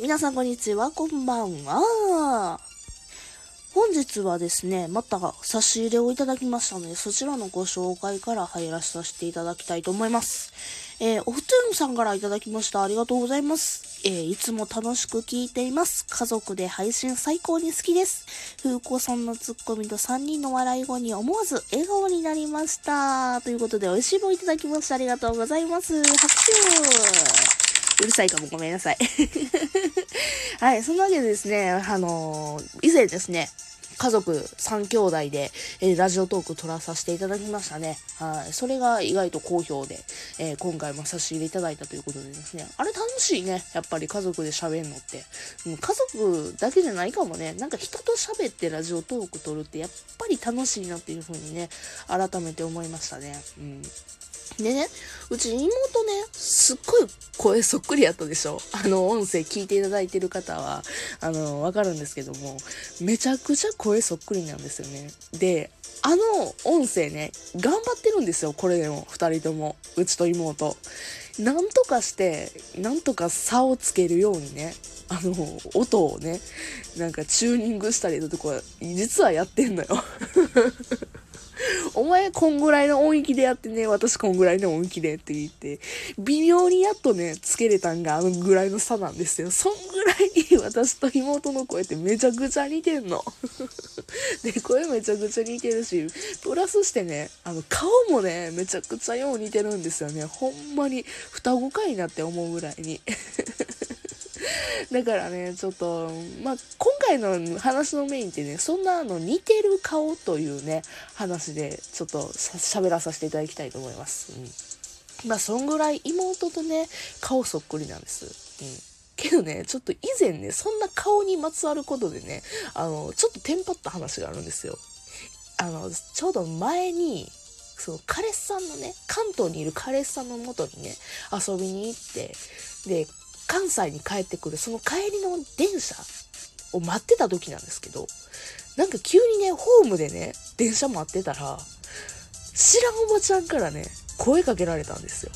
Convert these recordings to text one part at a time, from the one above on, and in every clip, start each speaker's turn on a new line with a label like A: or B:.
A: 皆さんこんにちは、こんばんは。本日はですね、また差し入れをいただきましたので、そちらのご紹介から入らさせていただきたいと思います。えー、おふつんさんからいただきました。ありがとうございます。えー、いつも楽しく聞いています。家族で配信最高に好きです。風子さんのツッコミと3人の笑い後に思わず笑顔になりました。ということで、美味しい棒いただきました。ありがとうございます。拍手うるさいかもごめんなさい。はい、そんなわけでですね、あのー、以前ですね、家族3兄弟で、えー、ラジオトーク撮らさせていただきましたね。はい。それが意外と好評で、えー、今回も差し入れいただいたということでですね。あれ楽しいね。やっぱり家族で喋るのって。う、家族だけじゃないかもね。なんか人と喋ってラジオトーク撮るってやっぱり楽しいなっていう風にね、改めて思いましたね。うん。でね、うち妹ね、すっごい声そっくりやったでしょあの、音声聞いていただいてる方は、あの、わかるんですけども、めちゃくちゃ声そっくりなんですよね。で、あの音声ね、頑張ってるんですよ、これでも、二人とも。うちと妹。なんとかして、なんとか差をつけるようにね、あの、音をね、なんかチューニングしたりとか、実はやってんのよ。お前こんぐらいの音域でやってね、私こんぐらいの音域でって言って、微妙にやっとね、つけれたんがあのぐらいの差なんですよ。そんぐらいに私と妹の声ってめちゃくちゃ似てんの。で、声めちゃくちゃ似てるし、プラスしてね、あの顔もね、めちゃくちゃよう似てるんですよね。ほんまに双子かいなって思うぐらいに。だからね、ちょっと、まあ、今回の話のメインってね、そんなあの似てる顔というね、話でちょっと喋らさせていただきたいと思います。うん。まあ、そんぐらい妹とね、顔そっくりなんです。うん。けどね、ちょっと以前ね、そんな顔にまつわることでね、あの、ちょっとテンパった話があるんですよ。あの、ちょうど前に、その彼氏さんのね、関東にいる彼氏さんの元にね、遊びに行って、で、関西に帰ってくるその帰りの電車を待ってた時なんですけど、なんか急にね、ホームでね、電車待ってたら、知らんおばちゃんからね、声かけられたんですよ。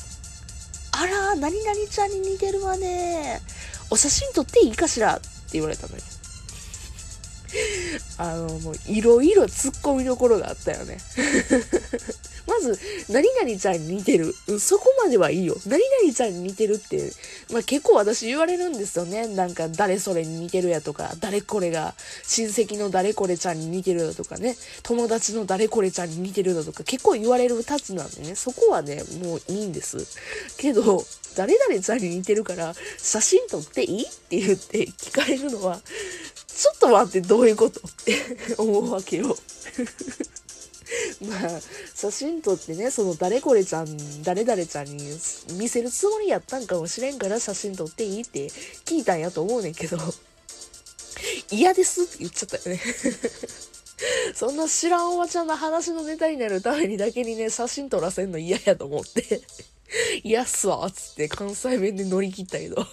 A: あら、何々ちゃんに似てるわね。お写真撮っていいかしら？って言われたのよ。あの、もう、いろいろ突っ込みどころがあったよね。まず、何々ちゃんに似てる。そこまではいいよ。何々ちゃんに似てるって、まあ、結構私言われるんですよね。なんか、誰それに似てるやとか、誰これが、親戚の誰これちゃんに似てるだとかね、友達の誰これちゃんに似てるだとか、結構言われるたちなんでね、そこはね、もういいんです。けど、誰々ちゃんに似てるから、写真撮っていい？って言って聞かれるのは、ちょっと待って、どういうこと？って思うわけよ。まあ、写真撮ってね、その誰これちゃん、誰々ちゃんに見せるつもりやったんかもしれんから写真撮っていいって聞いたんやと思うねんけど、嫌ですって言っちゃったよね。そんな知らんおばちゃんの話のネタになるためにだけにね、写真撮らせんの嫌やと思って。嫌っすわ、つって関西弁で乗り切ったけど。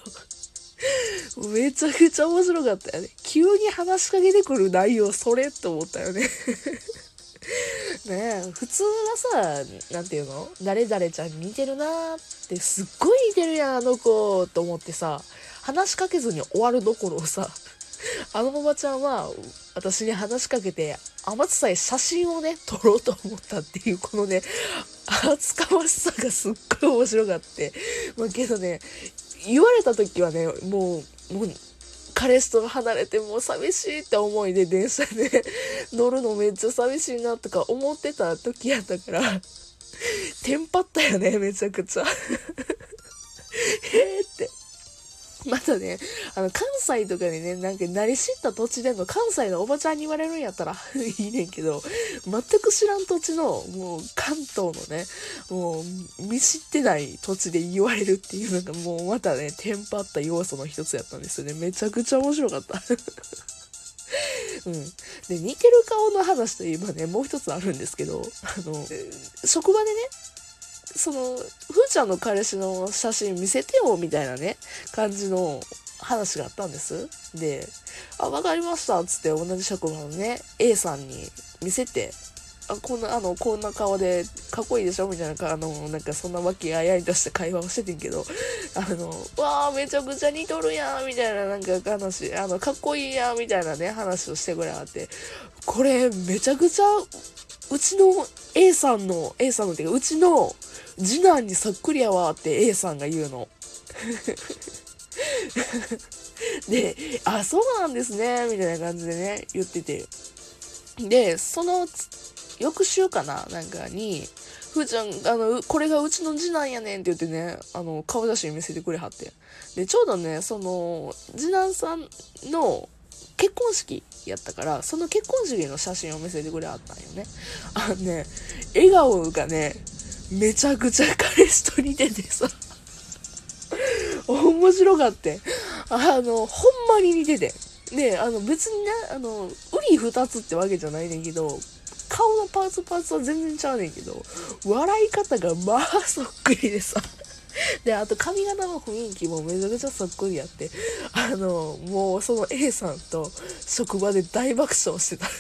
A: めちゃくちゃ面白かったよね。急に話しかけてくる内容、それって思ったよね。ね、普通はさ、なんていうの？誰々ちゃん似てるなーってすっごい似てるやん、あの子と思ってさ、話しかけずに終わるどころをさ、あのおばちゃんは私に話しかけて、あまつさえ写真をね、撮ろうと思ったっていう、このね、厚かましさがすっごい面白かって。まあけどね、言われた時はね、もう、もう、彼氏と離れてもう寂しいって思いで電車で 乗るのめっちゃ寂しいなとか思ってた時やったから、テンパったよね、めちゃくちゃ。え。またね、あの、関西とかでね、なんか慣れ知った土地での関西のおばちゃんに言われるんやったら いいねんけど、全く知らん土地の、もう関東のね、もう見知ってない土地で言われるっていうのがもうまたね、テンパった要素の一つやったんですよね。めちゃくちゃ面白かった。うん。で、似てる顔の話といえばね、もう一つあるんですけど、あの、職場でね、その、ふーちゃんの彼氏の写真見せてよ、みたいなね、感じの話があったんです。で、あ、わかりました、つって同じ職場のね、A さんに見せて、あこんな、あの、こんな顔で、かっこいいでしょみたいな、あの、なんかそんなわけあやりとした会話をしててんけど、あの、わあめちゃくちゃ似とるやんみたいな、なんか話、あの、かっこいいやんみたいなね、話をしてくれはって、これ、めちゃくちゃ、うちの A さんの、A さんのっていうか、うちの次男にそっくりやわって A さんが言うの。で、あ、そうなんですね、みたいな感じでね、言ってて。で、その翌週かななんかに、ふーちゃん、あの、これがうちの次男やねんって言ってね、あの、顔写真見せてくれはって。で、ちょうどね、その、次男さんの結婚式やったから、その結婚式の写真を見せてくれはったんよね。あのね、笑顔がね、めちゃくちゃ彼氏と似ててさ、面白かって。あの、ほんまに似てて。で、あの、別にね、あの、ウリ二つってわけじゃないねんけど、顔のパーツパーツは全然ちゃうねんけど、笑い方がまあそっくりでさ。で、あと髪型の雰囲気もめちゃくちゃそっくりやって、あの、もうその A さんと職場で大爆笑してた。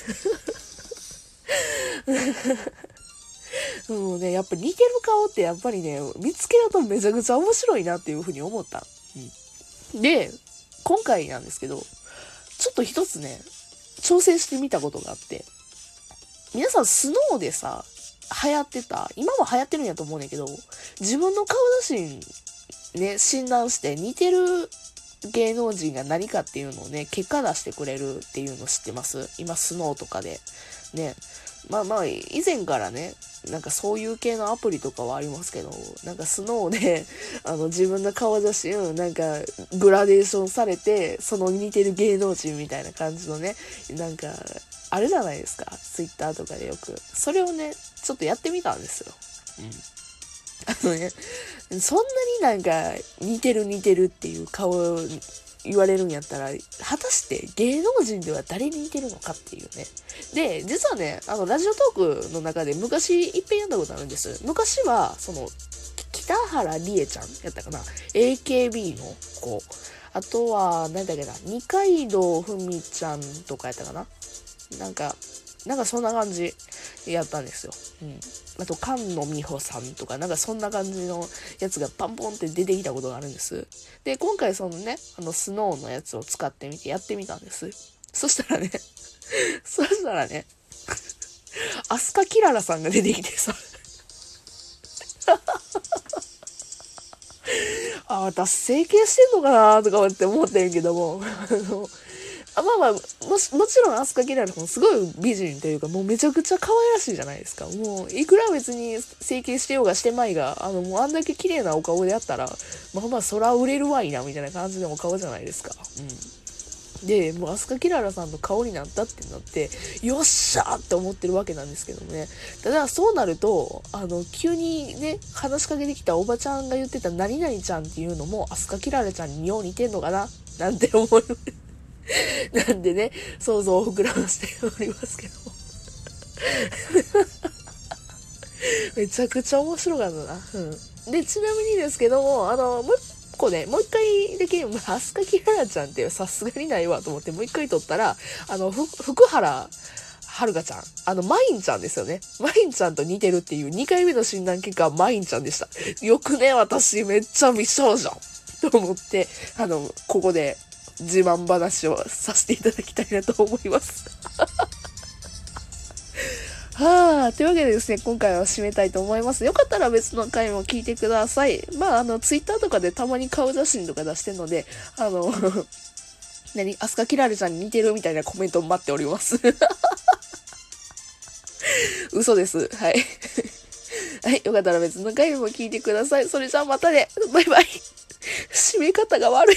A: もうね、やっぱ似てる顔ってやっぱりね、見つけるとめちゃくちゃ面白いなっていうふうに思った。うん、で、今回なんですけど、ちょっと一つね、挑戦してみたことがあって、皆さんスノーでさ、流行ってた、今も流行ってるんやと思うねんけど、自分の顔写真ね、診断して似てる芸能人が何かっていうのをね、結果出してくれるっていうの知ってます？今、スノーとかで。ね。まあまあ、以前からね、なんかそういう系のアプリとかはありますけど、なんかスノーで、あの自分の顔写真、なんかグラデーションされて、その似てる芸能人みたいな感じのね、なんか、あるじゃないですか？ツイッターとかでよく。それをね、ちょっとやってみたんですよ。うん。あのね、そんなになんか似てる似てるっていう顔言われるんやったら、果たして芸能人では誰に似てるのかっていうね。で、実はね、あの、ラジオトークの中で昔一遍読んだことあるんです。昔は、その、北原理恵ちゃんやったかな ?AKB の子。あとは、何だっけな？二階堂ふみちゃんとかやったかな？なんか、なんかそんな感じやったんですよ。うん。あと、菅野美穂さんとか、なんかそんな感じのやつがパンポンって出てきたことがあるんです。で、今回そのね、あの、スノーのやつを使ってみてやってみたんです。そしたらね、そしたらね、アスカキララさんが出てきてさ あ、私整形してんのかなとか思って思ってんけども、あの、あまあまあも、もちろんアスカキララもすごい美人というか、もうめちゃくちゃ可愛らしいじゃないですか。もう、いくら別に整形してようがしてまいが、あの、もうあんだけ綺麗なお顔であったら、まあまあ、そら売れるわいな、みたいな感じのお顔じゃないですか。うん。で、もうアスカキララさんの顔になったってなって、よっしゃーって思ってるわけなんですけどもね。ただ、そうなると、あの、急にね、話しかけてきたおばちゃんが言ってた何々ちゃんっていうのも、アスカキララちゃんによう似てんのかななんて思います なんでね、想像を膨らませておりますけど めちゃくちゃ面白かったな。うん。で、ちなみにですけども、あの、もう一個ね、もう一回だけ、アスカキララちゃんってさすがにないわと思って、もう一回撮ったら、あの、ふ、福原はるかちゃん。あの、マインちゃんですよね。マインちゃんと似てるっていう2回目の診断結果はマインちゃんでした。よくね、私めっちゃ美少女と思って、あの、ここで自慢話をさせていただきたいなと思います。はあ、というわけでですね、今回は締めたいと思います。よかったら別の回も聞いてください。まあ、あの、ツイッターとかでたまに顔写真とか出してるので、あの、何アスカキラルちゃんに似てるみたいなコメントを待っております。嘘です。はい。はい。よかったら別の回も聞いてください。それじゃあまたね。バイバイ。締め方が悪い。